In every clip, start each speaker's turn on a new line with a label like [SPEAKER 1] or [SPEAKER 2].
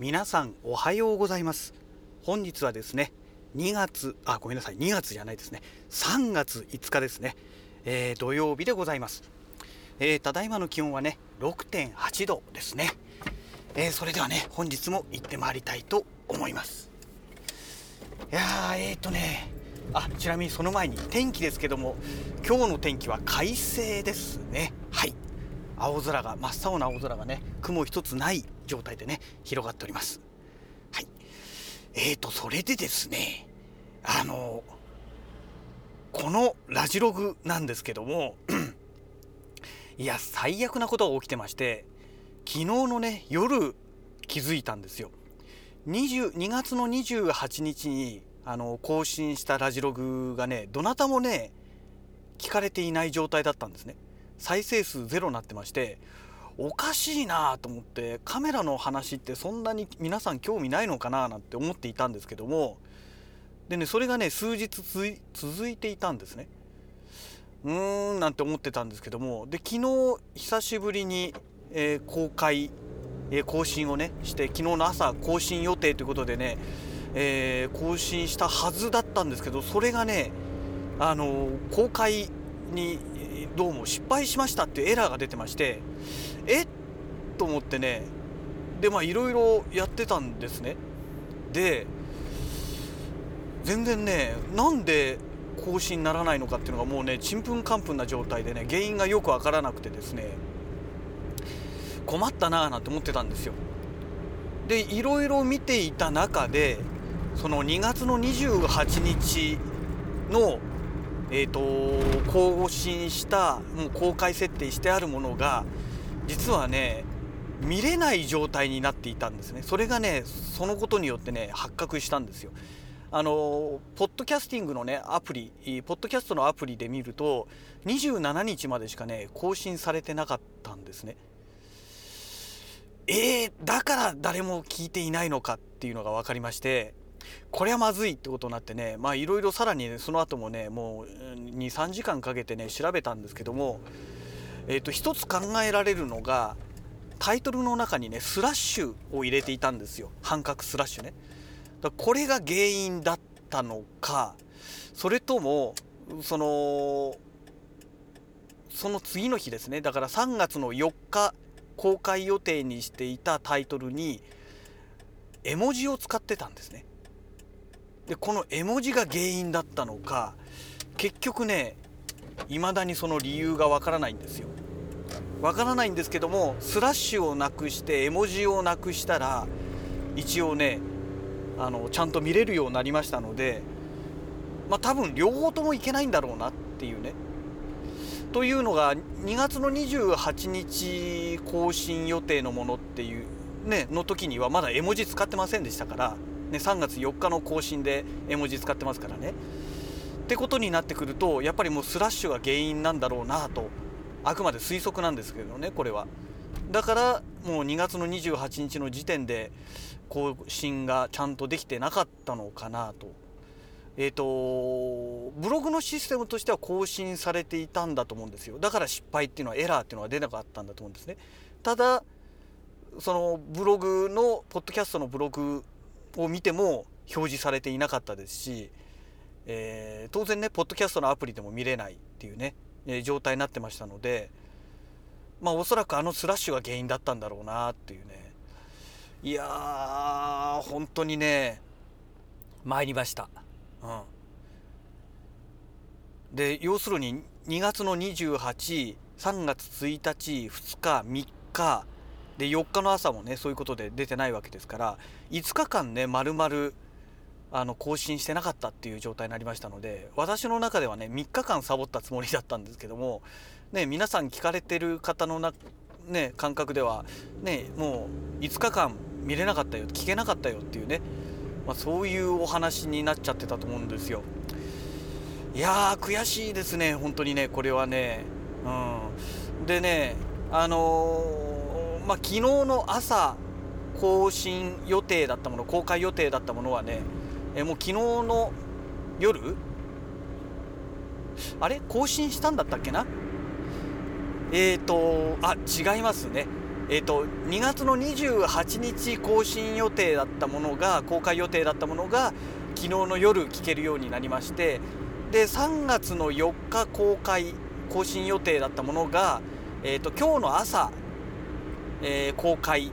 [SPEAKER 1] 皆さんおはようございます。本日はですね2月あごめんなさい2月じゃないですね。3月5日ですね、えー、土曜日でございます、えー、ただいまの気温はね6.8度ですね、えー、それではね本日も行ってまいりたいと思います。いやーえーとねあちなみにその前に天気ですけども今日の天気は快晴ですね。はい。青空が真っ青な青空がね雲一つない状態でね広がっております。はい。えーとそれでですねあのこのラジログなんですけども いや最悪なことが起きてまして昨日のね夜気づいたんですよ。2月の28日にあの更新したラジログがねどなたもね聞かれていない状態だったんですね。再生数ゼロになってましておかしいなと思ってカメラの話ってそんなに皆さん興味ないのかななんて思っていたんですけどもでねそれがね数日続いていたんですね。うーんなんて思ってたんですけどもで昨日久しぶりに、えー、公開、えー、更新をねして昨日の朝更新予定ということでね、えー、更新したはずだったんですけどそれがねあの公開にどうも失敗しましたっていうエラーが出てましてえ？っと思ってね。でまあいろいろやってたんですね。で全然ねなんで更新にならないのかっていうのがもうねちんぷんかんぷんな状態でね原因がよくわからなくてですね困ったなぁなんて思ってたんですよ。でいろいろ見ていた中でその2月の28日のえーと、更新したもう公開設定してあるものが実はね見れない状態になっていたんですね。それがねそのことによってね発覚したんですよ。あのポッドキャスティングのねアプリポッドキャストのアプリで見ると27日までしかね更新されてなかったんですね。えー、だから誰も聞いていないのかっていうのが分かりましてこれはまずいってことになってねまあいろいろさらに、ね、その後もねもう23時間かけてね調べたんですけどもえっ、ー、と一つ考えられるのがタイトルの中にねスラッシュを入れていたんですよ。半角スラッシュね。だこれが原因だったのかそれともそのその次の日ですね。だから3月の4日公開予定にしていたタイトルに絵文字を使ってたんですね。でこの絵文字が原因だったのか結局ね未だにその理由がわからないんですよ。わからないんですけどもスラッシュをなくして絵文字をなくしたら一応ねあのちゃんと見れるようになりましたのでまあ多分両方ともいけないんだろうなっていうね。というのが2月の28日更新予定のものっていうねの時にはまだ絵文字使ってませんでしたからね、3月4日の更新で絵文字使ってますからね。ってことになってくるとやっぱりもうスラッシュが原因なんだろうなとあくまで推測なんですけどねこれは。だからもう2月の28日の時点で更新がちゃんとできてなかったのかなと。えーと、ブログのシステムとしては更新されていたんだと思うんですよだから失敗っていうのはエラーっていうのは出なかったんだと思うんですねただそのブログのポッドキャストのブログを見ても表示されていなかったですし、えー、当然ねポッドキャストのアプリでも見れないっていうね、えー、状態になってましたのでまあおそらくあのスラッシュが原因だったんだろうなっていうねいやー本当にね参りました。うんで要するに2月の283月1日2日3日で4日の朝もねそういうことで出てないわけですから5日間ね丸々あの更新してなかったっていう状態になりましたので私の中ではね3日間サボったつもりだったんですけども、ね、皆さん聞かれてる方のな、ね、感覚では、ね、もう5日間見れなかったよ聞けなかったよっていうね、まあ、そういうお話になっちゃってたと思うんですよ。いやー悔しいですね本当にねこれはね。うん、でねあのーまあ、昨日の朝更新予定だったもの公開予定だったものはねえもう昨日の夜？あれ？更新したんだったっけな？えーとあ違いますね。えーと、2月の28日更新予定だったものが公開予定だったものが昨日の夜聞けるようになりましてで3月の4日公開更新予定だったものが、えーと、今日の朝、えー、公開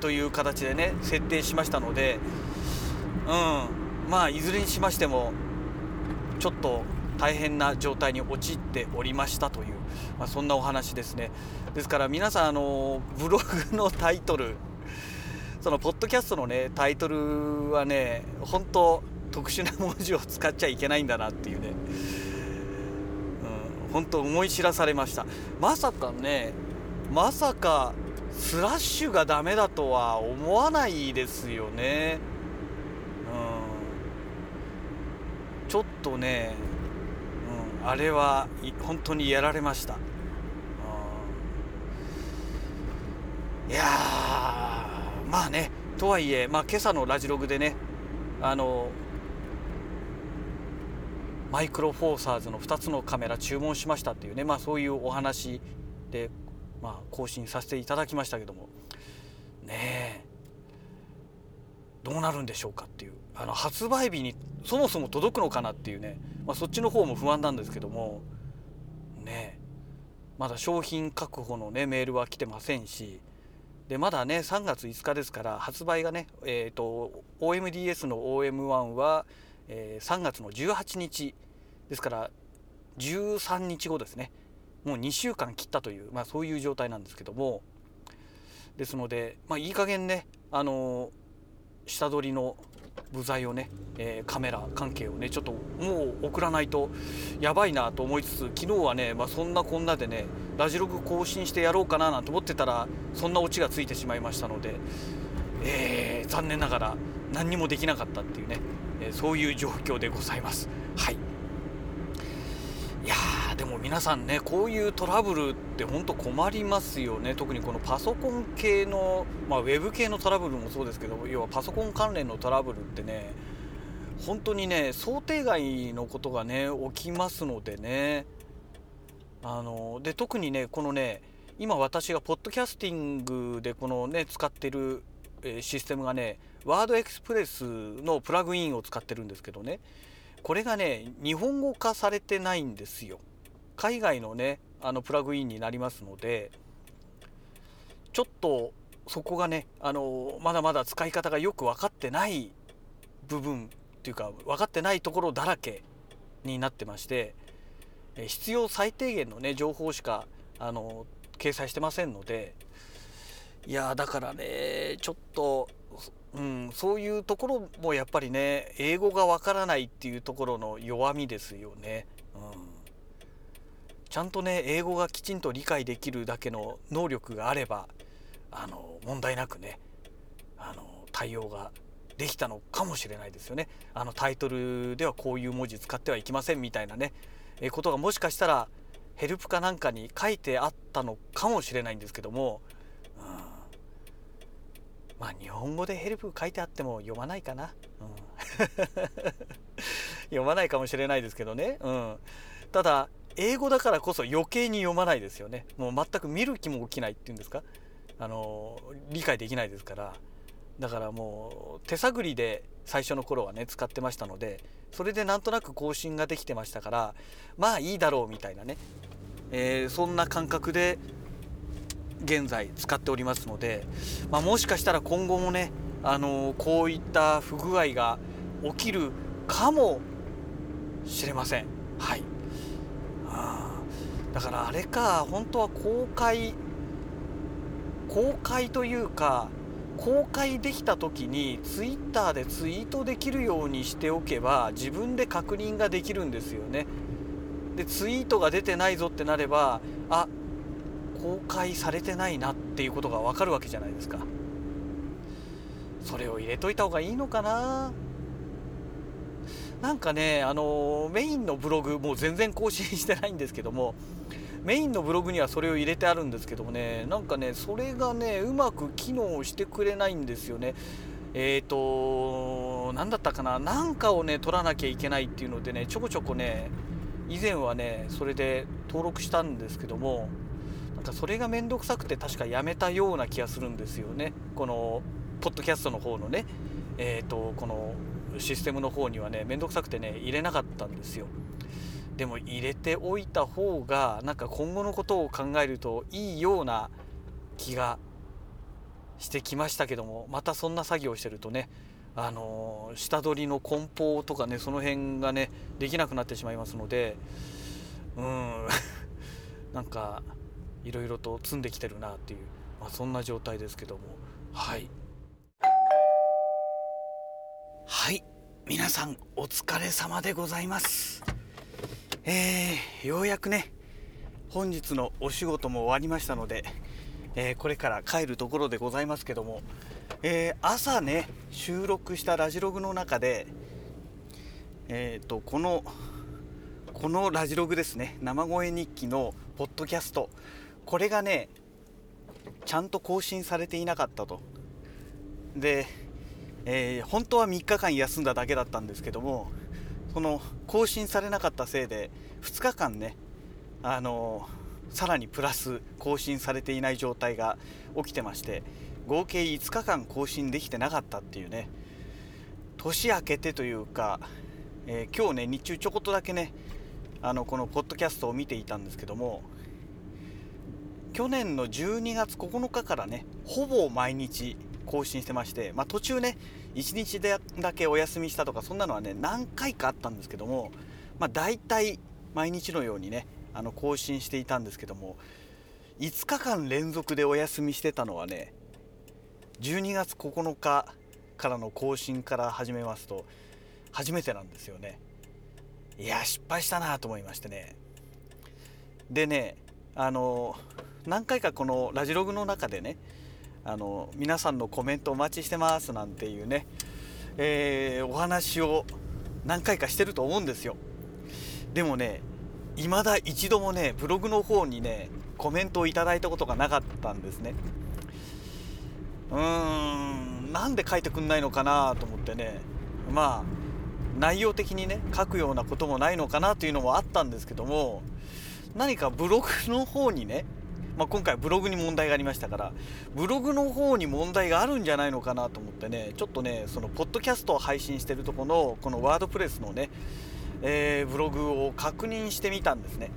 [SPEAKER 1] という形でね設定しましたので、うん、まあいずれにしましてもちょっと大変な状態に陥っておりましたという、まあ、そんなお話ですね。ですから皆さんあのブログのタイトルそのポッドキャストのねタイトルはね本当特殊な文字を使っちゃいけないんだなっていうね、うん、本当思い知らされました。まさかねまさかスラッシュがダメだとは思わないですよね。うん。ちょっとねあれは本当にやられました。いやまあねとはいえ、まあ、今朝のラジログでねあのマイクロフォーサーズの2つのカメラ注文しましたっていうね、まあ、そういうお話で、まあ、更新させていただきましたけども。ねえ。どうなるんでしょうかっていう。あの発売日にそもそも届くのかなっていうね。まあ、そっちの方も不安なんですけども。ねまだ商品確保のねメールは来てませんし。でまだね3月5日ですから発売がねえっ、ー、と OMDS の OM1 は、えー、3月の18日。ですから13日後ですね。もう2週間切ったという、まあ、そういう状態なんですけどもですので、まあ、いい加減ねあの下取りの部材をね、えー、カメラ関係をねちょっともう送らないとやばいなと思いつつ昨日はね、まあ、そんなこんなでねラジログ更新してやろうかななんて思ってたらそんなオチがついてしまいましたので、えー、残念ながら何にもできなかったっていうね、えー、そういう状況でございます。はいいやでも皆さんねこういうトラブルって本当困りますよね。特にこのパソコン系の、まあ、ウェブ系のトラブルもそうですけど要はパソコン関連のトラブルってね本当にね想定外のことがね起きますのでね。あので特にねこのね今私がポッドキャスティングでこのね使ってるシステムがねワードエクスプレスのプラグインを使ってるんですけどね。これがね日本語化されてないんですよ。海外のねあのプラグインになりますのでちょっとそこがねあのまだまだ使い方がよく分かってない部分っていうか分かってないところだらけになってまして必要最低限のね情報しかあの掲載してませんのでいやだからねちょっとうん、そういうところもやっぱりね英語がわからないっていうところの弱みですよね、うん、ちゃんとね英語がきちんと理解できるだけの能力があればあの問題なくねあの対応ができたのかもしれないですよね。あのタイトルではこういう文字使ってはいけませんみたいなねえことがもしかしたらヘルプかなんかに書いてあったのかもしれないんですけどもうん。まあ日本語でヘルプ書いてあっても読まないかな、うん、読まないかもしれないですけどね、うん、ただ英語だからこそ余計に読まないですよね。もう全く見る気も起きないっていうんですか。あの理解できないですから。だからもう手探りで最初の頃はね使ってましたのでそれでなんとなく更新ができてましたからまあいいだろうみたいなね、えー、そんな感覚で現在使っておりますので、まあ、もしかしたら今後もね、あの、こういった不具合が起きるかもしれません。はい、だからあれか本当は公開公開というか公開できた時にツイッターでツイートできるようにしておけば自分で確認ができるんですよね。でツイートが出てないぞってなればあ公開されてないなっていうことがわかるわけじゃないですかそれを入れといた方がいいのかななんかねあのメインのブログもう全然更新してないんですけどもメインのブログにはそれを入れてあるんですけどもねなんかねそれがねうまく機能してくれないんですよね。えっ、ー、と何だったかななんかをね取らなきゃいけないっていうのでねちょこちょこね以前はねそれで登録したんですけどもなんかそれが面倒くさくて確かやめたような気がするんですよね。このポッドキャストの方のねえっ、ー、とこのシステムの方にはね面倒くさくてね入れなかったんですよ。でも入れておいた方がなんか今後のことを考えるといいような気がしてきましたけどもまたそんな作業してるとねあの下取りの梱包とかねその辺がねできなくなってしまいますのでうん。なんかいろいろと積んできてるなっていう、まあ、そんな状態ですけども。はい。はい。皆さんお疲れ様でございます。えー、ようやくね本日のお仕事も終わりましたので、えー、これから帰るところでございますけども、えー、朝ね収録したラジログの中でえっ、とこのこのラジログですね生声日記のポッドキャストこれがねちゃんと更新されていなかったと。で、えー、本当は3日間休んだだけだったんですけどもその更新されなかったせいで2日間ねあのさらにプラス更新されていない状態が起きてまして合計5日間更新できてなかったっていうね年明けてというか、えー、今日ね日中ちょこっとだけねあのこのポッドキャストを見ていたんですけども去年の12月9日からねほぼ毎日更新してまして、まあ、途中ね1日だけお休みしたとかそんなのはね何回かあったんですけども、まあ、大体毎日のようにねあの更新していたんですけども5日間連続でお休みしてたのはね12月9日からの更新から始めますと初めてなんですよね。いや失敗したなと思いましてね。でねあの何回かこのラジログの中でねあの皆さんのコメントお待ちしてますなんていうね、えー、お話を何回かしてると思うんですよ。でもね未だ一度もねブログの方にねコメントをいただいたことがなかったんですね。うーんなんで書いてくんないのかなと思ってね。まあ内容的にね書くようなこともないのかなというのもあったんですけども何かブログの方にねまあ、今回ブログに問題がありましたからブログの方に問題があるんじゃないのかなと思ってねちょっとねそのポッドキャストを配信してるとこのこのワードプレスのね、えー、ブログを確認してみたんですね。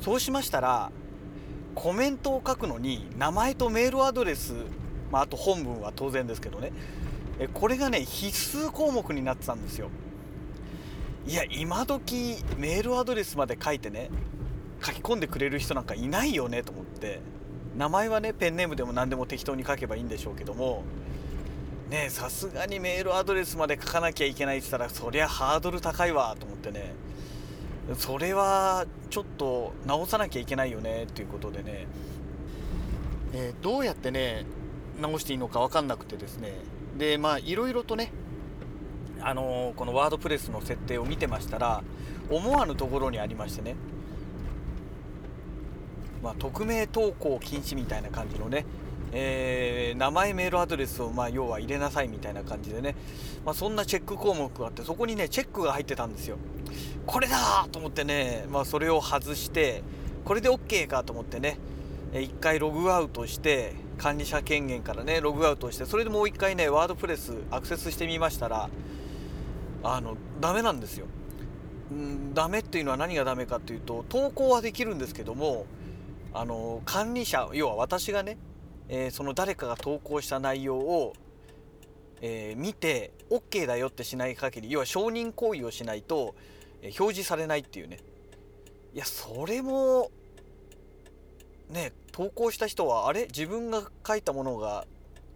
[SPEAKER 1] そうしましたらコメントを書くのに名前とメールアドレス、まあ、あと本文は当然ですけどねこれがね必須項目になってたんですよ。いや今時メールアドレスまで書いてね書き込んでくれる人なんかいないよねと思って。名前はねペンネームでも何でも適当に書けばいいんでしょうけども。ねさすがにメールアドレスまで書かなきゃいけないって言ったらそりゃハードル高いわと思ってね。それはちょっと直さなきゃいけないよねっていうことでね、えー、どうやってね直していいのか分かんなくてですね。でまあいろいろとねあのー、このワードプレスの設定を見てましたら思わぬところにありましてね。まあ、匿名投稿禁止みたいな感じのね、えー、名前メールアドレスをまあ要は入れなさいみたいな感じでね、まあ、そんなチェック項目があってそこにねチェックが入ってたんですよこれだと思ってね、まあ、それを外してこれで OK かと思ってね1回ログアウトして管理者権限からねログアウトしてそれでもう1回ねワードプレスアクセスしてみましたらあのダメなんですよ。んダメっていうのは何がダメかっていうと投稿はできるんですけどもあの管理者要は私がね、えー、その誰かが投稿した内容を、えー、見て OK だよってしない限り要は承認行為をしないと、えー、表示されないっていうね。いやそれもね投稿した人はあれ？自分が書いたものが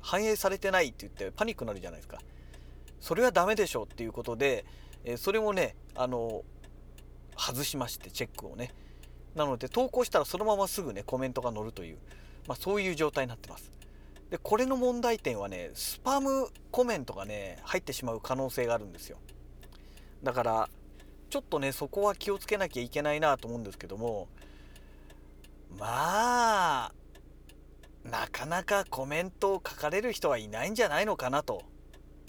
[SPEAKER 1] 反映されてないって言ってパニックになるじゃないですか。それはダメでしょっていうことで、えそれもねあの外しましてチェックをね。なので投稿したらそのまますぐねコメントが載るという、まあ、そういう状態になってます。でこれの問題点はねスパムコメントがね入ってしまう可能性があるんですよ。だからちょっとねそこは気をつけなきゃいけないなと思うんですけどもまあなかなかコメントを書かれる人はいないんじゃないのかなと。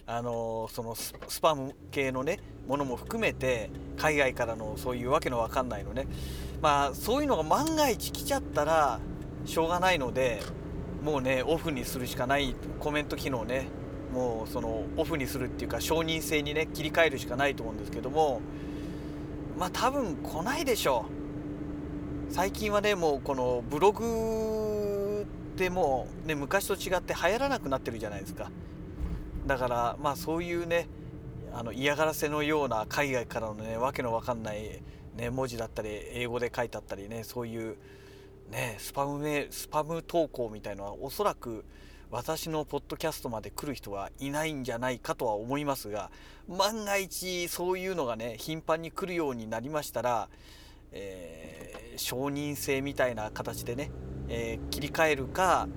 [SPEAKER 1] あのそのスパム系のねものも含めて海外からのそういうわけのわかんないのね。まあそういうのが万が一来ちゃったらしょうがないのでもうねオフにするしかないコメント機能ねもうそのオフにするっていうか承認制にね切り替えるしかないと思うんですけどもまあ多分来ないでしょう。最近はねもうこのブログってもうね昔と違って流行らなくなってるじゃないですか。だからまあそういうねあの嫌がらせのような海外からのねわけのわかんない、ね、文字だったり英語で書いてあったりねそういうねスパムメスパム投稿みたいのはおそらく私のポッドキャストまで来る人はいないんじゃないかとは思いますが万が一そういうのがね頻繁に来るようになりましたら、えー、承認制みたいな形でね、えー、切り替えるか、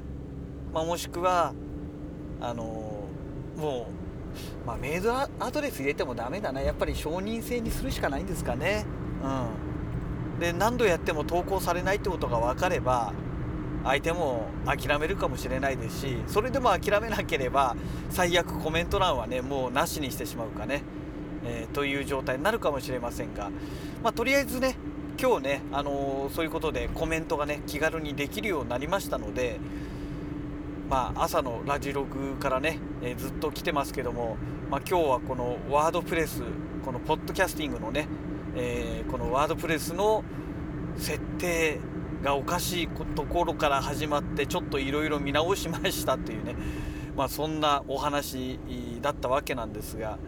[SPEAKER 1] まあ、もしくはあのー、もう、まあ、メールアドレス入れてもダメだなやっぱり承認制にするしかないんですかね。うん、で何度やっても投稿されないってことが分かれば相手も諦めるかもしれないですしそれでも諦めなければ最悪コメント欄はねもうなしにしてしまうかね、えー、という状態になるかもしれませんが、まあ、とりあえずね今日ね、あのー、そういうことでコメントがね気軽にできるようになりましたので、まあ、朝のラジログからね、えー、ずっと来てますけども、まあ、今日はこのワードプレスこのポッドキャスティングのね、えこのワードプレスの設定がおかしいところから始まってちょっといろいろ見直しましたというねまあそんなお話だったわけなんですが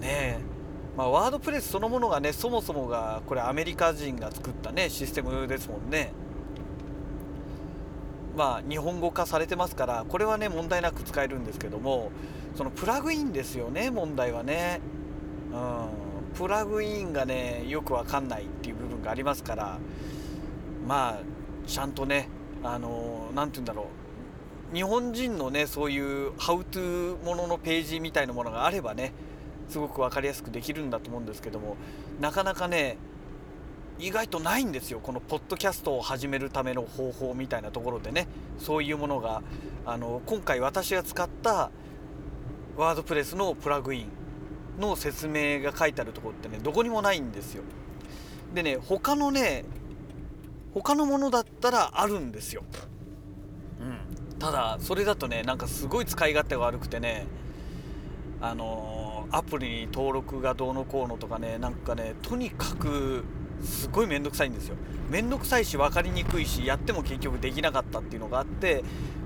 [SPEAKER 1] ねえまあ、ワードプレスそのものがねそもそもがこれアメリカ人が作ったねシステムですもんね。まあ日本語化されてますからこれはね問題なく使えるんですけどもそのプラグインですよね問題はね。うん。プラグインがねよくわかんないっていう部分がありますからまあちゃんとねあの何て言うんだろう。日本人のねそういうハウトゥーもののページみたいなものがあればねすごく分かりやすくできるんだと思うんですけどもなかなかね意外とないんですよこのポッドキャストを始めるための方法みたいなところでね。そういうものがあの今回私が使ったワードプレスのプラグインの説明が書いてあるところってねどこにもないんですよ。でね他のね他のものだったらあるんですよ、うん、ただそれだとねなんかすごい使い勝手が悪くてねあのー、アプリに登録がどうのこうのとかねなんかねとにかくすごい面倒くさいんですよ。面倒くさいし分かりにくいしやっても結局できなかったっていうのがあって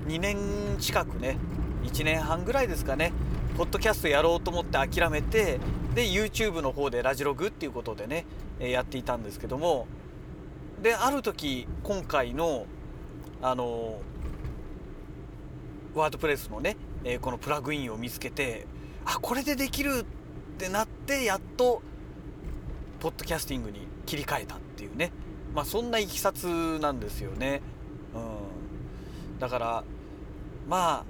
[SPEAKER 1] 2年近くね1年半ぐらいですかねポッドキャストやろうと思って諦めてで YouTube の方でラジログっていうことでねやっていたんですけどもである時今回のあのワードプレスのね、このプラグインを見つけてあこれでできるってなってやっとポッドキャスティングに切り替えたっていうね。まあそんないきさつなんですよね。うん、だからまあ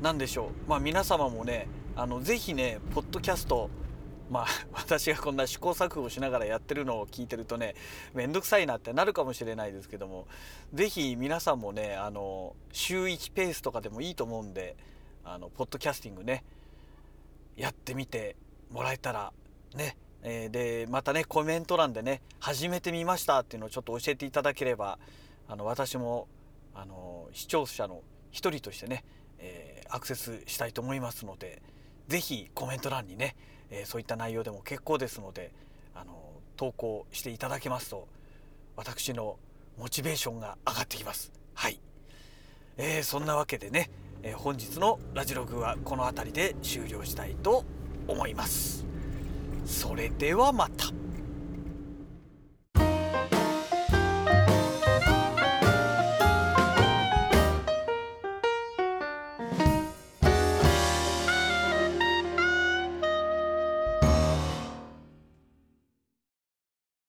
[SPEAKER 1] 何でしょう。まあ皆様もねあのぜひねポッドキャストまあ 私がこんな試行錯誤しながらやってるのを聞いてるとね面倒くさいなってなるかもしれないですけども是非皆さんもねあの週1ペースとかでもいいと思うんであのポッドキャスティングねやってみてもらえたらねえー、でまたねコメント欄でね始めてみましたっていうのをちょっと教えていただければあの私もあの視聴者の一人としてね、えー、アクセスしたいと思いますので是非コメント欄にねえー、そういった内容でも結構ですのであの投稿していただけますと私のモチベーションが上がってきます。はい、えー、そんなわけでね、え、本日のラジログはこの辺りで終了したいと思います。それではまた。